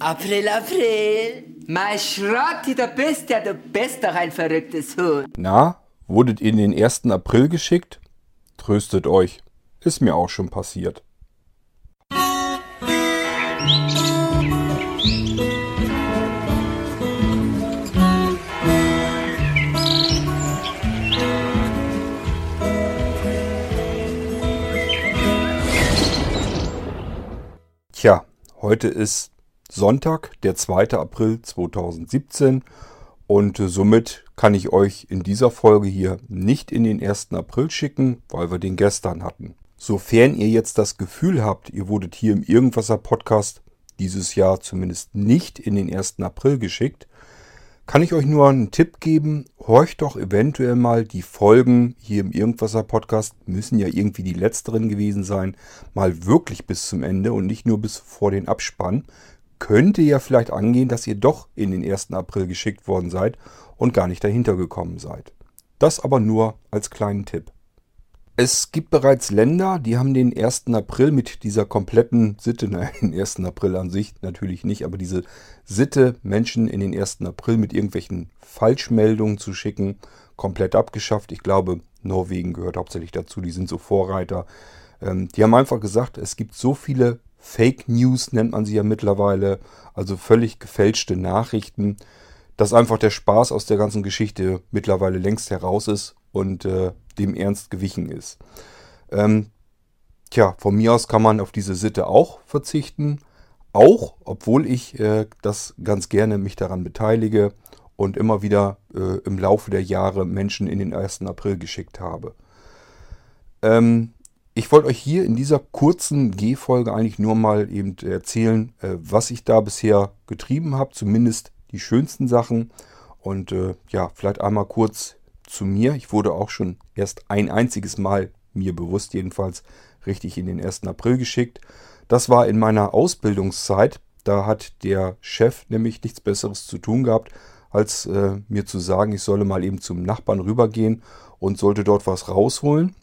April, April. Mein Schrotti, du bist ja, du bist doch ein verrücktes Huhn. Na, wurdet ihr in den 1. April geschickt? Tröstet euch. Ist mir auch schon passiert. Tja, heute ist Sonntag, der 2. April 2017 und äh, somit kann ich euch in dieser Folge hier nicht in den 1. April schicken, weil wir den gestern hatten. Sofern ihr jetzt das Gefühl habt, ihr wurdet hier im Irgendwasser Podcast dieses Jahr zumindest nicht in den 1. April geschickt, kann ich euch nur einen Tipp geben. Horcht doch eventuell mal die Folgen hier im Irgendwasser Podcast, müssen ja irgendwie die letzteren gewesen sein, mal wirklich bis zum Ende und nicht nur bis vor den Abspann. Könnte ja vielleicht angehen, dass ihr doch in den 1. April geschickt worden seid und gar nicht dahinter gekommen seid. Das aber nur als kleinen Tipp. Es gibt bereits Länder, die haben den 1. April mit dieser kompletten Sitte, nein, den 1. April an sich natürlich nicht, aber diese Sitte, Menschen in den 1. April mit irgendwelchen Falschmeldungen zu schicken, komplett abgeschafft. Ich glaube, Norwegen gehört hauptsächlich dazu, die sind so Vorreiter. Ähm, die haben einfach gesagt, es gibt so viele Fake News, nennt man sie ja mittlerweile, also völlig gefälschte Nachrichten, dass einfach der Spaß aus der ganzen Geschichte mittlerweile längst heraus ist und äh, dem Ernst gewichen ist. Ähm, tja, von mir aus kann man auf diese Sitte auch verzichten. Auch, obwohl ich äh, das ganz gerne mich daran beteilige und immer wieder äh, im Laufe der Jahre Menschen in den 1. April geschickt habe. Ähm, ich wollte euch hier in dieser kurzen G-Folge eigentlich nur mal eben erzählen, äh, was ich da bisher getrieben habe, zumindest die schönsten Sachen. Und äh, ja, vielleicht einmal kurz zu mir. Ich wurde auch schon erst ein einziges Mal, mir bewusst jedenfalls, richtig in den 1. April geschickt. Das war in meiner Ausbildungszeit. Da hat der Chef nämlich nichts Besseres zu tun gehabt, als äh, mir zu sagen, ich solle mal eben zum Nachbarn rübergehen und sollte dort was rausholen,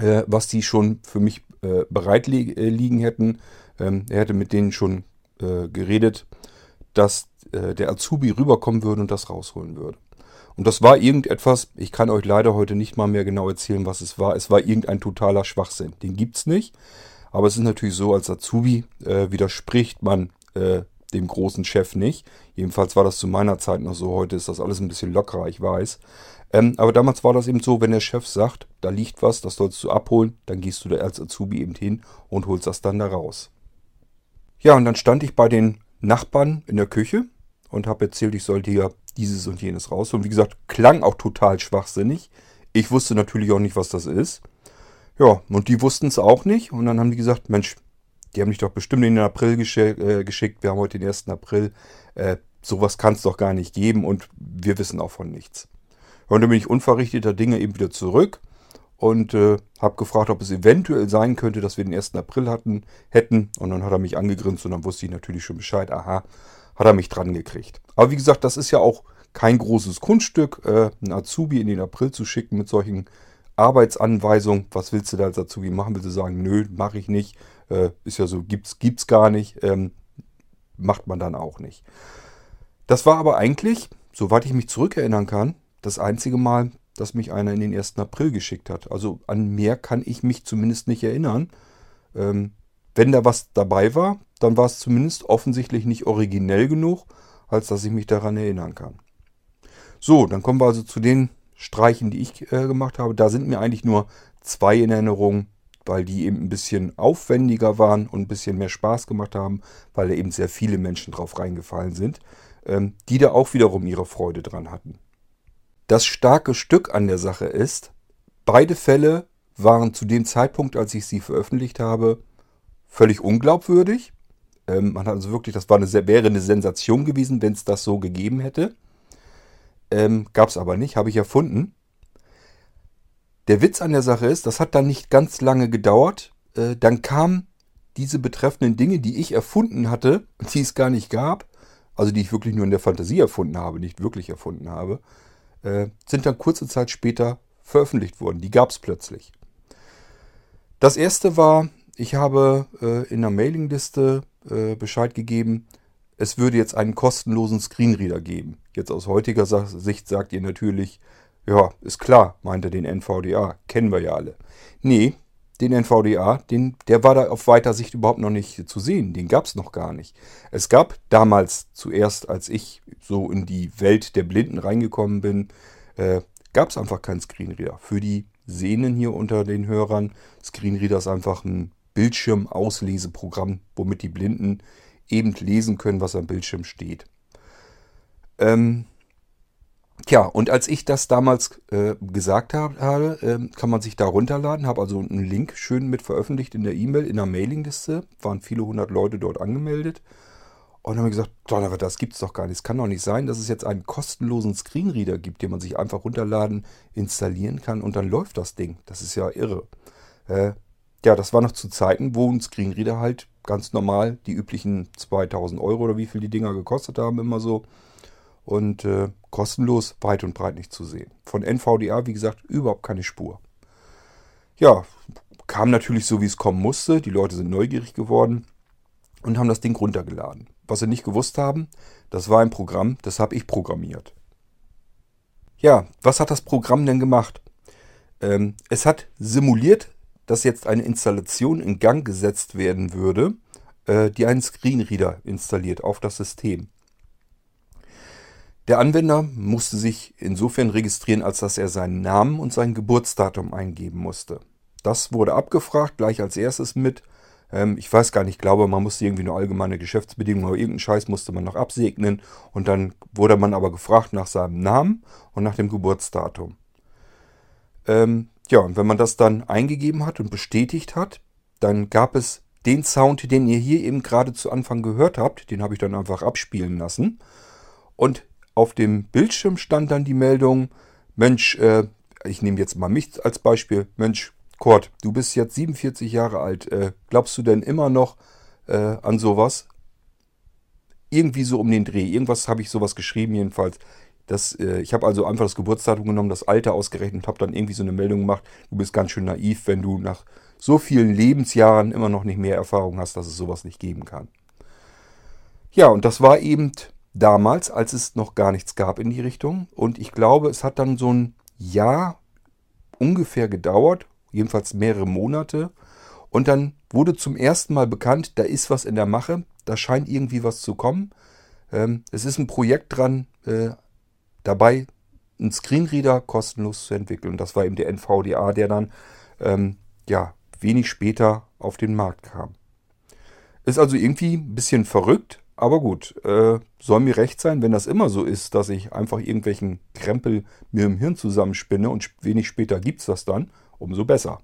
äh, was die schon für mich äh, bereit li äh, liegen hätten. Ähm, er hätte mit denen schon äh, geredet, dass äh, der Azubi rüberkommen würde und das rausholen würde. Und das war irgendetwas, ich kann euch leider heute nicht mal mehr genau erzählen, was es war. Es war irgendein totaler Schwachsinn. Den gibt's nicht. Aber es ist natürlich so, als Azubi äh, widerspricht man äh, dem großen Chef nicht. Jedenfalls war das zu meiner Zeit noch so. Heute ist das alles ein bisschen lockerer, ich weiß. Ähm, aber damals war das eben so, wenn der Chef sagt, da liegt was, das sollst du abholen, dann gehst du da als Azubi eben hin und holst das dann da raus. Ja, und dann stand ich bei den Nachbarn in der Küche und habe erzählt, ich sollte hier dieses und jenes raus. Und wie gesagt, klang auch total schwachsinnig. Ich wusste natürlich auch nicht, was das ist. Ja, und die wussten es auch nicht. Und dann haben die gesagt, Mensch, die haben dich doch bestimmt in den April gesch äh, geschickt. Wir haben heute den 1. April. Äh, sowas kann es doch gar nicht geben und wir wissen auch von nichts. Und dann bin ich unverrichteter Dinge eben wieder zurück und äh, habe gefragt, ob es eventuell sein könnte, dass wir den 1. April hatten, hätten. Und dann hat er mich angegrinst und dann wusste ich natürlich schon Bescheid. Aha, hat er mich dran gekriegt. Aber wie gesagt, das ist ja auch kein großes Kunststück, äh, einen Azubi in den April zu schicken mit solchen Arbeitsanweisungen. Was willst du da als Azubi machen? Willst du sagen, nö, mache ich nicht. Äh, ist ja so, gibt's, gibt's gar nicht. Ähm, macht man dann auch nicht. Das war aber eigentlich, soweit ich mich zurückerinnern kann, das einzige Mal, dass mich einer in den 1. April geschickt hat. Also an mehr kann ich mich zumindest nicht erinnern. Ähm, wenn da was dabei war, dann war es zumindest offensichtlich nicht originell genug, als dass ich mich daran erinnern kann. So, dann kommen wir also zu den Streichen, die ich äh, gemacht habe. Da sind mir eigentlich nur zwei in Erinnerung, weil die eben ein bisschen aufwendiger waren und ein bisschen mehr Spaß gemacht haben, weil da eben sehr viele Menschen drauf reingefallen sind, ähm, die da auch wiederum ihre Freude dran hatten. Das starke Stück an der Sache ist, beide Fälle waren zu dem Zeitpunkt, als ich sie veröffentlicht habe, völlig unglaubwürdig. Ähm, man hat also wirklich, das war eine, wäre eine Sensation gewesen, wenn es das so gegeben hätte. Ähm, Gab es aber nicht, habe ich erfunden. Der Witz an der Sache ist, das hat dann nicht ganz lange gedauert. Äh, dann kamen diese betreffenden Dinge, die ich erfunden hatte, die es gar nicht gab, also die ich wirklich nur in der Fantasie erfunden habe, nicht wirklich erfunden habe, äh, sind dann kurze Zeit später veröffentlicht worden. Die gab es plötzlich. Das erste war ich habe äh, in der Mailingliste äh, Bescheid gegeben, es würde jetzt einen kostenlosen Screenreader geben. Jetzt aus heutiger Sicht sagt ihr natürlich, ja, ist klar, meint er den NVDA, kennen wir ja alle. Nee, den NVDA, den, der war da auf weiter Sicht überhaupt noch nicht zu sehen. Den gab es noch gar nicht. Es gab damals zuerst, als ich so in die Welt der Blinden reingekommen bin, äh, gab es einfach keinen Screenreader. Für die Sehnen hier unter den Hörern, Screenreader ist einfach ein Bildschirmausleseprogramm, womit die Blinden eben lesen können, was am Bildschirm steht. Ähm, Tja, und als ich das damals äh, gesagt hab, habe, äh, kann man sich da runterladen. Habe also einen Link schön mit veröffentlicht in der E-Mail, in der Mailingliste. Waren viele hundert Leute dort angemeldet. Und dann habe ich gesagt, Donnerwetter, das gibt's doch gar nicht. Es kann doch nicht sein, dass es jetzt einen kostenlosen Screenreader gibt, den man sich einfach runterladen, installieren kann und dann läuft das Ding. Das ist ja irre. Äh, ja, das war noch zu Zeiten, wo ein Screenreader halt ganz normal die üblichen 2000 Euro oder wie viel die Dinger gekostet haben, immer so und äh, kostenlos weit und breit nicht zu sehen. Von NVDA, wie gesagt, überhaupt keine Spur. Ja, kam natürlich so, wie es kommen musste. Die Leute sind neugierig geworden und haben das Ding runtergeladen. Was sie nicht gewusst haben, das war ein Programm, das habe ich programmiert. Ja, was hat das Programm denn gemacht? Ähm, es hat simuliert, dass jetzt eine Installation in Gang gesetzt werden würde, äh, die einen Screenreader installiert auf das System. Der Anwender musste sich insofern registrieren, als dass er seinen Namen und sein Geburtsdatum eingeben musste. Das wurde abgefragt, gleich als erstes mit. Ähm, ich weiß gar nicht, ich glaube, man musste irgendwie nur allgemeine Geschäftsbedingungen oder irgendeinen Scheiß musste man noch absegnen. Und dann wurde man aber gefragt nach seinem Namen und nach dem Geburtsdatum. Ähm, ja, und wenn man das dann eingegeben hat und bestätigt hat, dann gab es den Sound, den ihr hier eben gerade zu Anfang gehört habt. Den habe ich dann einfach abspielen lassen. Und auf dem Bildschirm stand dann die Meldung, Mensch, äh, ich nehme jetzt mal mich als Beispiel, Mensch, Kurt, du bist jetzt 47 Jahre alt, äh, glaubst du denn immer noch äh, an sowas? Irgendwie so um den Dreh, irgendwas habe ich sowas geschrieben jedenfalls. Das, äh, ich habe also einfach das Geburtsdatum genommen, das Alter ausgerechnet, habe dann irgendwie so eine Meldung gemacht, du bist ganz schön naiv, wenn du nach so vielen Lebensjahren immer noch nicht mehr Erfahrung hast, dass es sowas nicht geben kann. Ja, und das war eben damals, als es noch gar nichts gab in die Richtung. Und ich glaube, es hat dann so ein Jahr ungefähr gedauert, jedenfalls mehrere Monate. Und dann wurde zum ersten Mal bekannt, da ist was in der Mache, da scheint irgendwie was zu kommen. Ähm, es ist ein Projekt dran, äh, dabei einen Screenreader kostenlos zu entwickeln. Und das war eben der NVDA, der dann ähm, ja, wenig später auf den Markt kam. Ist also irgendwie ein bisschen verrückt, aber gut, äh, soll mir recht sein, wenn das immer so ist, dass ich einfach irgendwelchen Krempel mir im Hirn zusammenspinne und wenig später gibt es das dann, umso besser.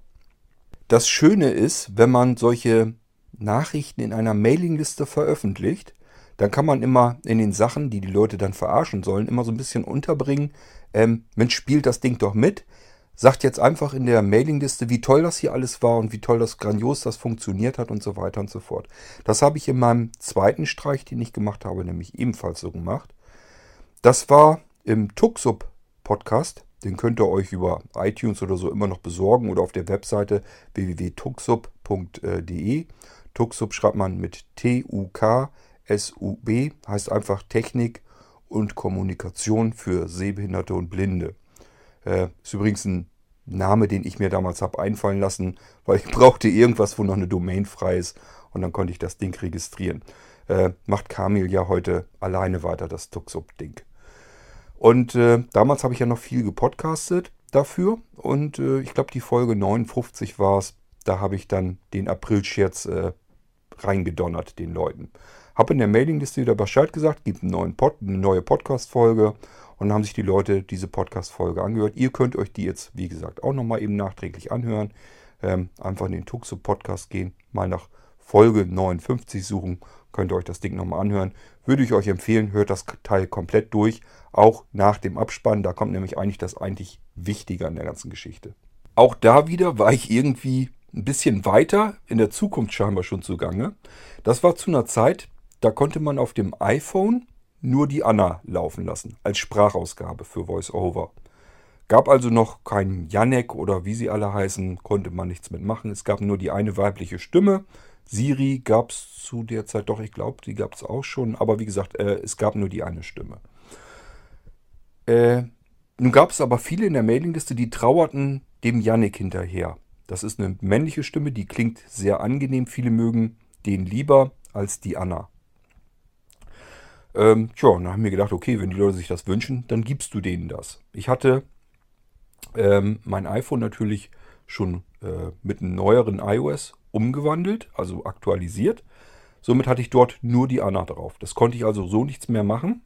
Das Schöne ist, wenn man solche Nachrichten in einer Mailingliste veröffentlicht, dann kann man immer in den Sachen, die die Leute dann verarschen sollen, immer so ein bisschen unterbringen, ähm, Mensch, spielt das Ding doch mit sagt jetzt einfach in der Mailingliste, wie toll das hier alles war und wie toll das grandios das funktioniert hat und so weiter und so fort. Das habe ich in meinem zweiten Streich, den ich gemacht habe, nämlich ebenfalls so gemacht. Das war im Tuxup Podcast. Den könnt ihr euch über iTunes oder so immer noch besorgen oder auf der Webseite www.tuxup.de. Tuxup schreibt man mit T-U-K-S-U-B, heißt einfach Technik und Kommunikation für Sehbehinderte und Blinde. Äh, ist übrigens ein Name, den ich mir damals habe einfallen lassen, weil ich brauchte irgendwas, wo noch eine Domain frei ist und dann konnte ich das Ding registrieren. Äh, macht Kamil ja heute alleine weiter, das Tuxup-Ding. Und äh, damals habe ich ja noch viel gepodcastet dafür und äh, ich glaube, die Folge 59 war es. Da habe ich dann den April-Scherz äh, reingedonnert, den Leuten. Habe in der Mailingliste wieder Bescheid gesagt, gibt einen neuen Pod, eine neue Podcast-Folge und haben sich die Leute diese Podcast-Folge angehört. Ihr könnt euch die jetzt, wie gesagt, auch nochmal eben nachträglich anhören. Ähm, einfach in den Tuxo Podcast gehen, mal nach Folge 59 suchen, könnt ihr euch das Ding nochmal anhören. Würde ich euch empfehlen, hört das Teil komplett durch, auch nach dem Abspann. Da kommt nämlich eigentlich das eigentlich Wichtige an der ganzen Geschichte. Auch da wieder war ich irgendwie ein bisschen weiter in der Zukunft scheinbar schon zugange. Das war zu einer Zeit, da konnte man auf dem iPhone nur die Anna laufen lassen, als Sprachausgabe für VoiceOver. Gab also noch keinen Janek oder wie sie alle heißen, konnte man nichts mitmachen. Es gab nur die eine weibliche Stimme, Siri gab es zu der Zeit doch, ich glaube, die gab es auch schon. Aber wie gesagt, äh, es gab nur die eine Stimme. Äh, nun gab es aber viele in der Mailingliste, die trauerten dem Yannick hinterher. Das ist eine männliche Stimme, die klingt sehr angenehm. Viele mögen den lieber als die Anna. Ähm, tja, dann haben wir gedacht, okay, wenn die Leute sich das wünschen, dann gibst du denen das. Ich hatte ähm, mein iPhone natürlich schon äh, mit einem neueren iOS umgewandelt, also aktualisiert. Somit hatte ich dort nur die Anna drauf. Das konnte ich also so nichts mehr machen.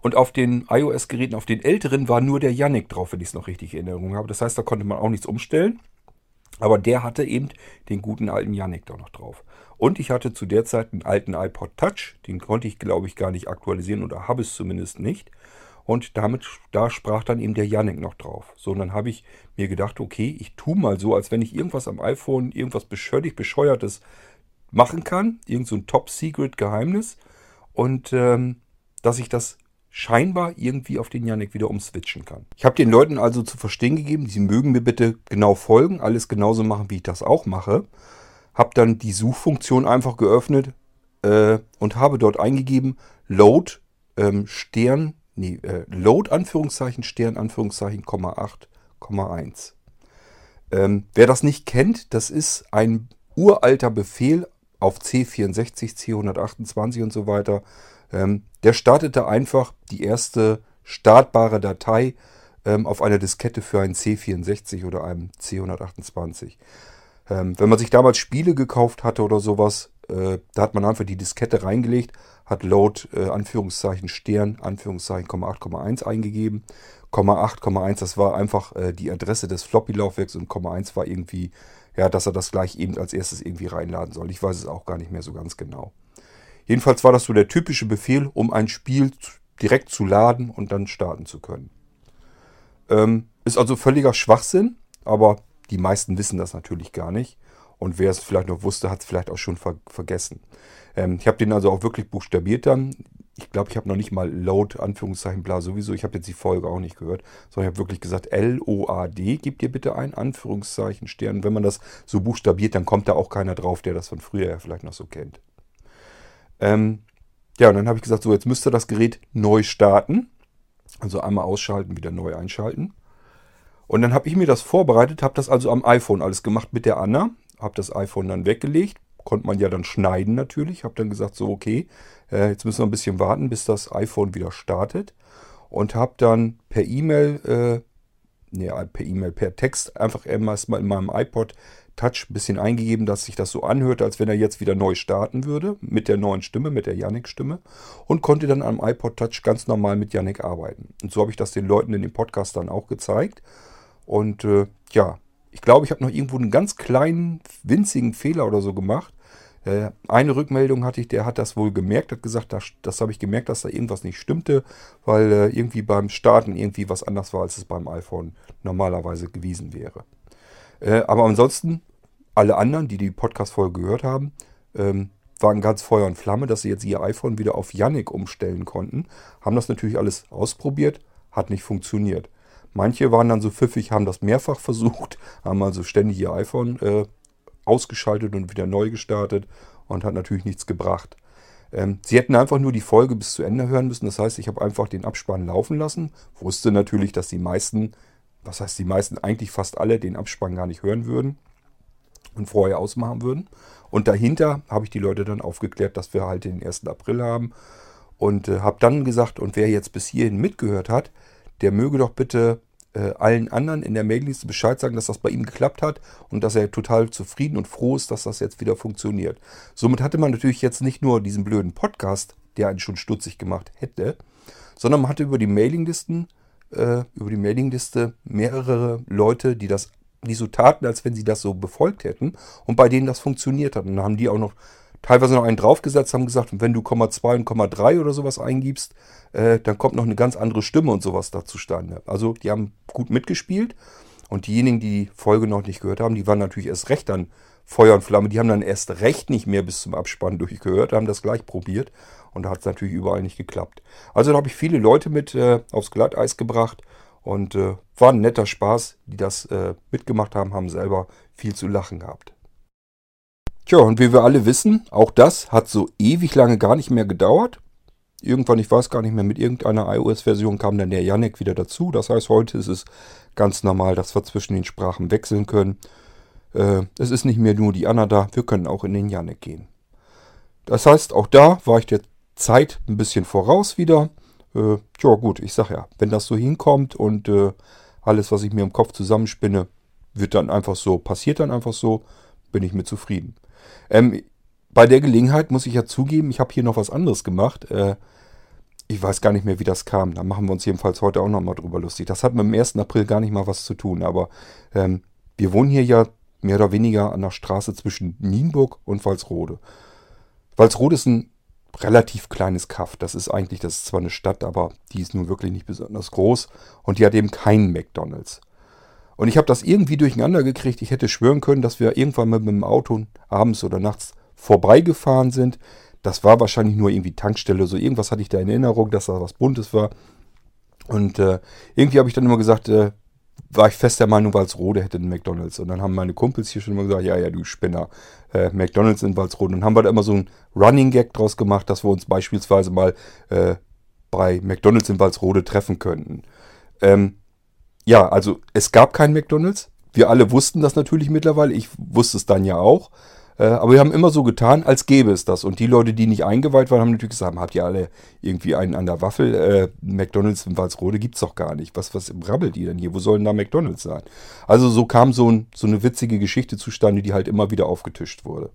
Und auf den iOS-Geräten, auf den älteren, war nur der Yannick drauf, wenn ich es noch richtig in Erinnerung habe. Das heißt, da konnte man auch nichts umstellen. Aber der hatte eben den guten alten Yannick da noch drauf. Und ich hatte zu der Zeit einen alten iPod Touch. Den konnte ich, glaube ich, gar nicht aktualisieren oder habe es zumindest nicht. Und damit, da sprach dann eben der Yannick noch drauf. So, und dann habe ich mir gedacht, okay, ich tue mal so, als wenn ich irgendwas am iPhone, irgendwas völlig bescheuertes machen kann. Irgend so ein Top-Secret-Geheimnis. Und ähm, dass ich das scheinbar irgendwie auf den Yannick wieder umswitchen kann. Ich habe den Leuten also zu verstehen gegeben, sie mögen mir bitte genau folgen, alles genauso machen, wie ich das auch mache. Habe dann die Suchfunktion einfach geöffnet äh, und habe dort eingegeben Load ähm, Stern, nee, äh, Load Anführungszeichen Stern Anführungszeichen, 8, 1. Ähm, wer das nicht kennt, das ist ein uralter Befehl auf C64, C128 und so weiter. Ähm, der startete einfach die erste startbare Datei ähm, auf einer Diskette für einen C64 oder einem C128. Ähm, wenn man sich damals Spiele gekauft hatte oder sowas, äh, da hat man einfach die Diskette reingelegt, hat Load äh, Anführungszeichen Stern Anführungszeichen 8,1 eingegeben. 8,1, das war einfach äh, die Adresse des Floppy-Laufwerks und 1 war irgendwie, ja, dass er das gleich eben als erstes irgendwie reinladen soll. Ich weiß es auch gar nicht mehr so ganz genau. Jedenfalls war das so der typische Befehl, um ein Spiel direkt zu laden und dann starten zu können. Ähm, ist also völliger Schwachsinn, aber die meisten wissen das natürlich gar nicht. Und wer es vielleicht noch wusste, hat es vielleicht auch schon ver vergessen. Ähm, ich habe den also auch wirklich buchstabiert dann. Ich glaube, ich habe noch nicht mal Load, Anführungszeichen, bla sowieso. Ich habe jetzt die Folge auch nicht gehört, sondern ich habe wirklich gesagt, L-O-A-D, gebt ihr bitte ein, Anführungszeichen, Stern. Wenn man das so buchstabiert, dann kommt da auch keiner drauf, der das von früher ja vielleicht noch so kennt. Ähm, ja, und dann habe ich gesagt, so jetzt müsste das Gerät neu starten. Also einmal ausschalten, wieder neu einschalten. Und dann habe ich mir das vorbereitet, habe das also am iPhone alles gemacht mit der Anna. Habe das iPhone dann weggelegt. Konnte man ja dann schneiden natürlich. Habe dann gesagt, so okay, äh, jetzt müssen wir ein bisschen warten, bis das iPhone wieder startet. Und habe dann per E-Mail, äh, nee, per E-Mail, per Text einfach erstmal in meinem iPod Touch ein bisschen eingegeben, dass sich das so anhört, als wenn er jetzt wieder neu starten würde, mit der neuen Stimme, mit der Yannick-Stimme. Und konnte dann am iPod Touch ganz normal mit Yannick arbeiten. Und so habe ich das den Leuten in dem Podcast dann auch gezeigt. Und äh, ja, ich glaube, ich habe noch irgendwo einen ganz kleinen, winzigen Fehler oder so gemacht. Eine Rückmeldung hatte ich, der hat das wohl gemerkt, hat gesagt, das, das habe ich gemerkt, dass da irgendwas nicht stimmte, weil äh, irgendwie beim Starten irgendwie was anders war, als es beim iPhone normalerweise gewesen wäre. Äh, aber ansonsten, alle anderen, die die Podcast-Folge gehört haben, ähm, waren ganz Feuer und Flamme, dass sie jetzt ihr iPhone wieder auf Yannick umstellen konnten. Haben das natürlich alles ausprobiert, hat nicht funktioniert. Manche waren dann so pfiffig, haben das mehrfach versucht, haben also ständig ihr iPhone äh, ausgeschaltet und wieder neu gestartet und hat natürlich nichts gebracht. Ähm, sie hätten einfach nur die Folge bis zu Ende hören müssen. Das heißt, ich habe einfach den Abspann laufen lassen. Wusste natürlich, dass die meisten was heißt die meisten, eigentlich fast alle den Abspann gar nicht hören würden und vorher ausmachen würden. Und dahinter habe ich die Leute dann aufgeklärt, dass wir halt den 1. April haben und äh, habe dann gesagt, und wer jetzt bis hierhin mitgehört hat, der möge doch bitte äh, allen anderen in der Mailingliste Bescheid sagen, dass das bei ihm geklappt hat und dass er total zufrieden und froh ist, dass das jetzt wieder funktioniert. Somit hatte man natürlich jetzt nicht nur diesen blöden Podcast, der einen schon stutzig gemacht hätte, sondern man hatte über die Mailinglisten äh, über die Mailingliste mehrere Leute, die das, die so taten, als wenn sie das so befolgt hätten und bei denen das funktioniert hat. Und dann haben die auch noch teilweise noch einen draufgesetzt, haben gesagt, wenn du 0,2 und 0,3 oder sowas eingibst, äh, dann kommt noch eine ganz andere Stimme und sowas da zustande. Also die haben gut mitgespielt und diejenigen, die die Folge noch nicht gehört haben, die waren natürlich erst recht dann Feuer und Flamme. Die haben dann erst recht nicht mehr bis zum Abspann durchgehört, haben das gleich probiert und da hat es natürlich überall nicht geklappt. Also da habe ich viele Leute mit äh, aufs Glatteis gebracht und äh, war ein netter Spaß. Die das äh, mitgemacht haben, haben selber viel zu lachen gehabt. Tja, und wie wir alle wissen, auch das hat so ewig lange gar nicht mehr gedauert. Irgendwann, ich weiß gar nicht mehr, mit irgendeiner iOS-Version kam dann der Yannick wieder dazu. Das heißt, heute ist es ganz normal, dass wir zwischen den Sprachen wechseln können. Äh, es ist nicht mehr nur die Anna da, wir können auch in den Yannick gehen. Das heißt, auch da war ich der Zeit ein bisschen voraus wieder. Äh, ja gut, ich sag ja, wenn das so hinkommt und äh, alles, was ich mir im Kopf zusammenspinne, wird dann einfach so, passiert dann einfach so, bin ich mit zufrieden. Ähm, bei der Gelegenheit muss ich ja zugeben, ich habe hier noch was anderes gemacht. Äh, ich weiß gar nicht mehr, wie das kam. Da machen wir uns jedenfalls heute auch nochmal drüber lustig. Das hat mit dem 1. April gar nicht mal was zu tun. Aber ähm, wir wohnen hier ja mehr oder weniger an der Straße zwischen Nienburg und Walsrode. Walsrode ist ein relativ kleines Kaff. Das ist eigentlich, das ist zwar eine Stadt, aber die ist nun wirklich nicht besonders groß. Und die hat eben keinen McDonalds. Und ich habe das irgendwie durcheinander gekriegt. Ich hätte schwören können, dass wir irgendwann mal mit dem Auto abends oder nachts vorbeigefahren sind. Das war wahrscheinlich nur irgendwie Tankstelle. So irgendwas hatte ich da in Erinnerung, dass da was Buntes war. Und äh, irgendwie habe ich dann immer gesagt, äh, war ich fest der Meinung, Walsrode hätte einen McDonalds. Und dann haben meine Kumpels hier schon immer gesagt, ja, ja, du Spinner, äh, McDonalds in Walsrode. Und haben wir da immer so einen Running Gag draus gemacht, dass wir uns beispielsweise mal äh, bei McDonalds in Walsrode treffen könnten. Ähm, ja, also es gab keinen McDonalds. Wir alle wussten das natürlich mittlerweile. Ich wusste es dann ja auch. Äh, aber wir haben immer so getan, als gäbe es das. Und die Leute, die nicht eingeweiht waren, haben natürlich gesagt, habt ihr alle irgendwie einen an der Waffel? Äh, McDonalds in Walsrode gibt es doch gar nicht. Was, was rabbelt ihr denn hier? Wo sollen da McDonalds sein? Also so kam so, ein, so eine witzige Geschichte zustande, die halt immer wieder aufgetischt wurde.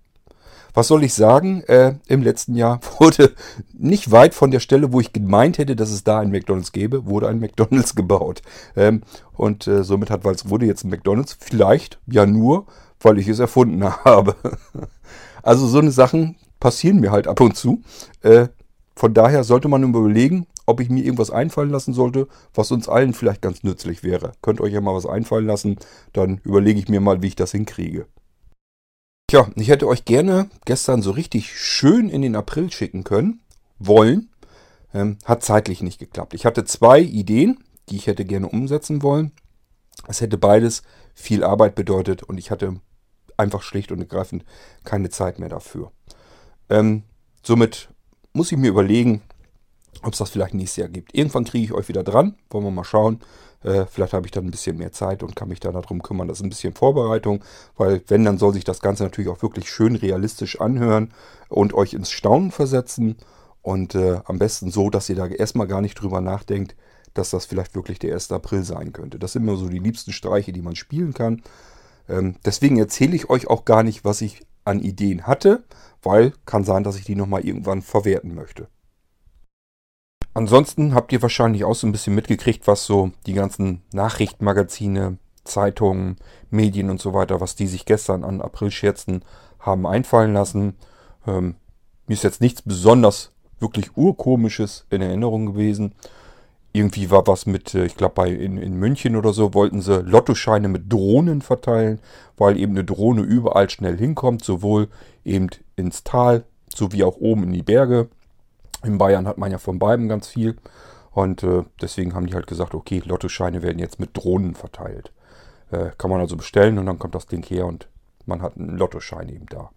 Was soll ich sagen? Äh, Im letzten Jahr wurde nicht weit von der Stelle, wo ich gemeint hätte, dass es da ein McDonalds gäbe, wurde ein McDonalds gebaut. Ähm, und äh, somit hat Walsrode jetzt ein McDonalds. Vielleicht, ja nur, weil ich es erfunden habe. Also so eine Sachen passieren mir halt ab und zu. Äh, von daher sollte man überlegen, ob ich mir irgendwas einfallen lassen sollte, was uns allen vielleicht ganz nützlich wäre. Könnt euch ja mal was einfallen lassen, dann überlege ich mir mal, wie ich das hinkriege. Tja, ich hätte euch gerne gestern so richtig schön in den April schicken können, wollen. Ähm, hat zeitlich nicht geklappt. Ich hatte zwei Ideen, die ich hätte gerne umsetzen wollen. Es hätte beides viel Arbeit bedeutet und ich hatte einfach schlicht und ergreifend keine Zeit mehr dafür. Ähm, somit muss ich mir überlegen, ob es das vielleicht nächstes Jahr gibt. Irgendwann kriege ich euch wieder dran. Wollen wir mal schauen. Äh, vielleicht habe ich dann ein bisschen mehr Zeit und kann mich dann darum kümmern. Das ist ein bisschen Vorbereitung, weil wenn, dann soll sich das Ganze natürlich auch wirklich schön realistisch anhören und euch ins Staunen versetzen. Und äh, am besten so, dass ihr da erstmal gar nicht drüber nachdenkt, dass das vielleicht wirklich der 1. April sein könnte. Das sind immer so die liebsten Streiche, die man spielen kann. Ähm, deswegen erzähle ich euch auch gar nicht, was ich an Ideen hatte, weil kann sein, dass ich die nochmal irgendwann verwerten möchte. Ansonsten habt ihr wahrscheinlich auch so ein bisschen mitgekriegt, was so die ganzen Nachrichtenmagazine, Zeitungen, Medien und so weiter, was die sich gestern an Aprilscherzen haben einfallen lassen. Ähm, mir ist jetzt nichts besonders wirklich urkomisches in Erinnerung gewesen. Irgendwie war was mit, äh, ich glaube, in, in München oder so, wollten sie Lottoscheine mit Drohnen verteilen, weil eben eine Drohne überall schnell hinkommt, sowohl eben ins Tal sowie auch oben in die Berge. In Bayern hat man ja von beiden ganz viel. Und äh, deswegen haben die halt gesagt, okay, Lottoscheine werden jetzt mit Drohnen verteilt. Äh, kann man also bestellen und dann kommt das Ding her und man hat einen Lottoschein eben da.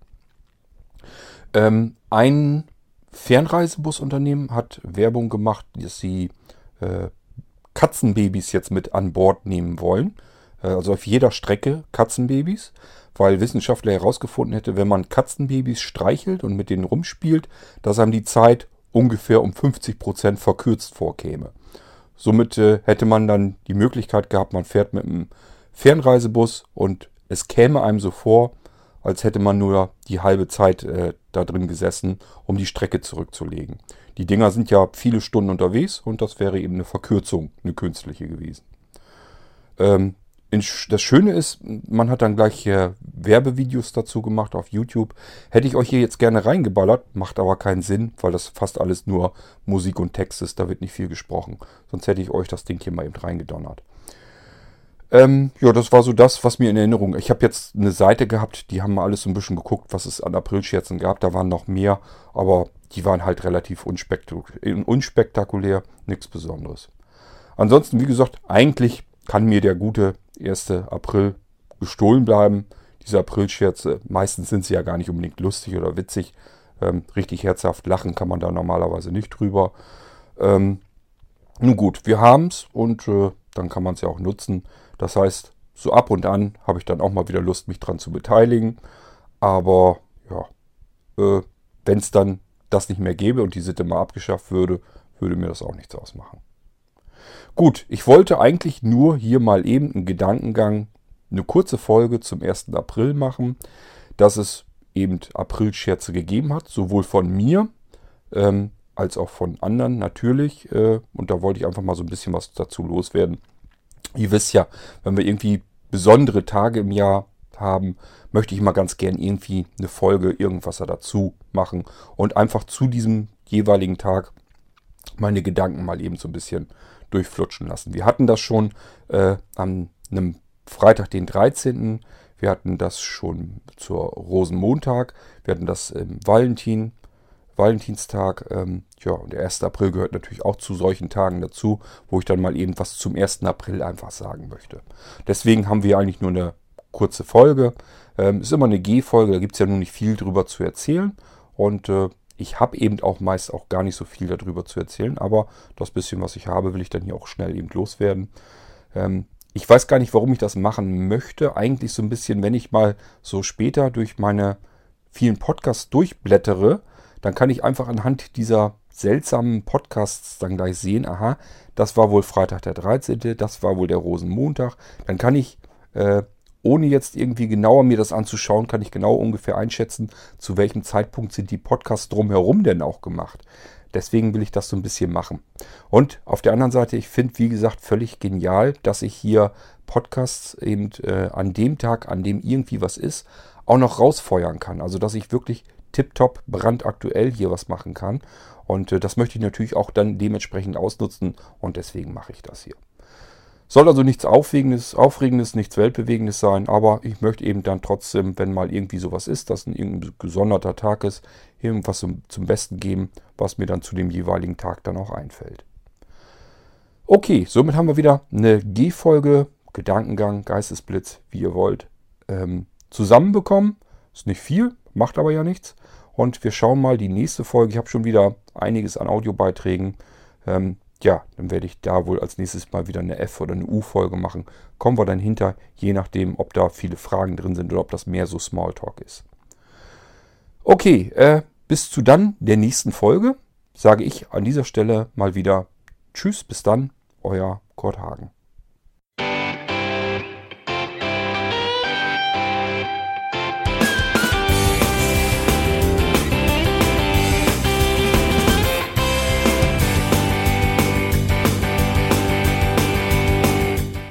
Ähm, ein Fernreisebusunternehmen hat Werbung gemacht, dass sie äh, Katzenbabys jetzt mit an Bord nehmen wollen. Äh, also auf jeder Strecke Katzenbabys weil Wissenschaftler herausgefunden hätte, wenn man Katzenbabys streichelt und mit denen rumspielt, dass einem die Zeit ungefähr um 50 Prozent verkürzt vorkäme. Somit äh, hätte man dann die Möglichkeit gehabt, man fährt mit einem Fernreisebus und es käme einem so vor, als hätte man nur die halbe Zeit äh, da drin gesessen, um die Strecke zurückzulegen. Die Dinger sind ja viele Stunden unterwegs und das wäre eben eine Verkürzung, eine künstliche gewesen. Ähm, das Schöne ist, man hat dann gleich Werbevideos dazu gemacht auf YouTube. Hätte ich euch hier jetzt gerne reingeballert, macht aber keinen Sinn, weil das fast alles nur Musik und Text ist, da wird nicht viel gesprochen. Sonst hätte ich euch das Ding hier mal eben reingedonnert. Ähm, ja, das war so das, was mir in Erinnerung. Ich habe jetzt eine Seite gehabt, die haben mal alles so ein bisschen geguckt, was es an Aprilscherzen gab. Da waren noch mehr, aber die waren halt relativ unspektakulär, unspektakulär nichts Besonderes. Ansonsten, wie gesagt, eigentlich kann mir der gute 1. April gestohlen bleiben. diese Aprilscherze, meistens sind sie ja gar nicht unbedingt lustig oder witzig. Ähm, richtig herzhaft lachen kann man da normalerweise nicht drüber. Ähm, nun gut, wir haben es und äh, dann kann man es ja auch nutzen. Das heißt, so ab und an habe ich dann auch mal wieder Lust, mich dran zu beteiligen. Aber ja, äh, wenn es dann das nicht mehr gäbe und die Sitte mal abgeschafft würde, würde mir das auch nichts ausmachen. Gut, ich wollte eigentlich nur hier mal eben einen Gedankengang, eine kurze Folge zum 1. April machen, dass es eben Aprilscherze gegeben hat, sowohl von mir ähm, als auch von anderen natürlich. Äh, und da wollte ich einfach mal so ein bisschen was dazu loswerden. Ihr wisst ja, wenn wir irgendwie besondere Tage im Jahr haben, möchte ich mal ganz gern irgendwie eine Folge, irgendwas dazu machen und einfach zu diesem jeweiligen Tag meine Gedanken mal eben so ein bisschen durchflutschen lassen. Wir hatten das schon äh, an einem Freitag, den 13. Wir hatten das schon zur Rosenmontag. Wir hatten das im Valentin, Valentinstag. Ähm, ja, und der 1. April gehört natürlich auch zu solchen Tagen dazu, wo ich dann mal eben was zum 1. April einfach sagen möchte. Deswegen haben wir eigentlich nur eine kurze Folge. Ähm, ist immer eine G-Folge, da gibt es ja nur nicht viel drüber zu erzählen. Und äh, ich habe eben auch meist auch gar nicht so viel darüber zu erzählen, aber das bisschen, was ich habe, will ich dann hier auch schnell eben loswerden. Ähm, ich weiß gar nicht, warum ich das machen möchte. Eigentlich so ein bisschen, wenn ich mal so später durch meine vielen Podcasts durchblättere, dann kann ich einfach anhand dieser seltsamen Podcasts dann gleich sehen, aha, das war wohl Freitag der 13., das war wohl der Rosenmontag. Dann kann ich äh, ohne jetzt irgendwie genauer mir das anzuschauen, kann ich genau ungefähr einschätzen, zu welchem Zeitpunkt sind die Podcasts drumherum denn auch gemacht. Deswegen will ich das so ein bisschen machen. Und auf der anderen Seite, ich finde, wie gesagt, völlig genial, dass ich hier Podcasts eben äh, an dem Tag, an dem irgendwie was ist, auch noch rausfeuern kann. Also, dass ich wirklich tiptop brandaktuell hier was machen kann. Und äh, das möchte ich natürlich auch dann dementsprechend ausnutzen und deswegen mache ich das hier. Soll also nichts Aufregendes, Aufregendes, nichts Weltbewegendes sein, aber ich möchte eben dann trotzdem, wenn mal irgendwie sowas ist, dass ein irgendein gesonderter Tag ist, irgendwas zum, zum Besten geben, was mir dann zu dem jeweiligen Tag dann auch einfällt. Okay, somit haben wir wieder eine G-Folge, Gedankengang, Geistesblitz, wie ihr wollt, ähm, zusammenbekommen. Ist nicht viel, macht aber ja nichts. Und wir schauen mal die nächste Folge. Ich habe schon wieder einiges an Audiobeiträgen. Ähm, ja, dann werde ich da wohl als nächstes mal wieder eine F- oder eine U-Folge machen. Kommen wir dann hinter, je nachdem, ob da viele Fragen drin sind oder ob das mehr so Smalltalk ist. Okay, äh, bis zu dann der nächsten Folge sage ich an dieser Stelle mal wieder Tschüss, bis dann, euer Kurt Hagen.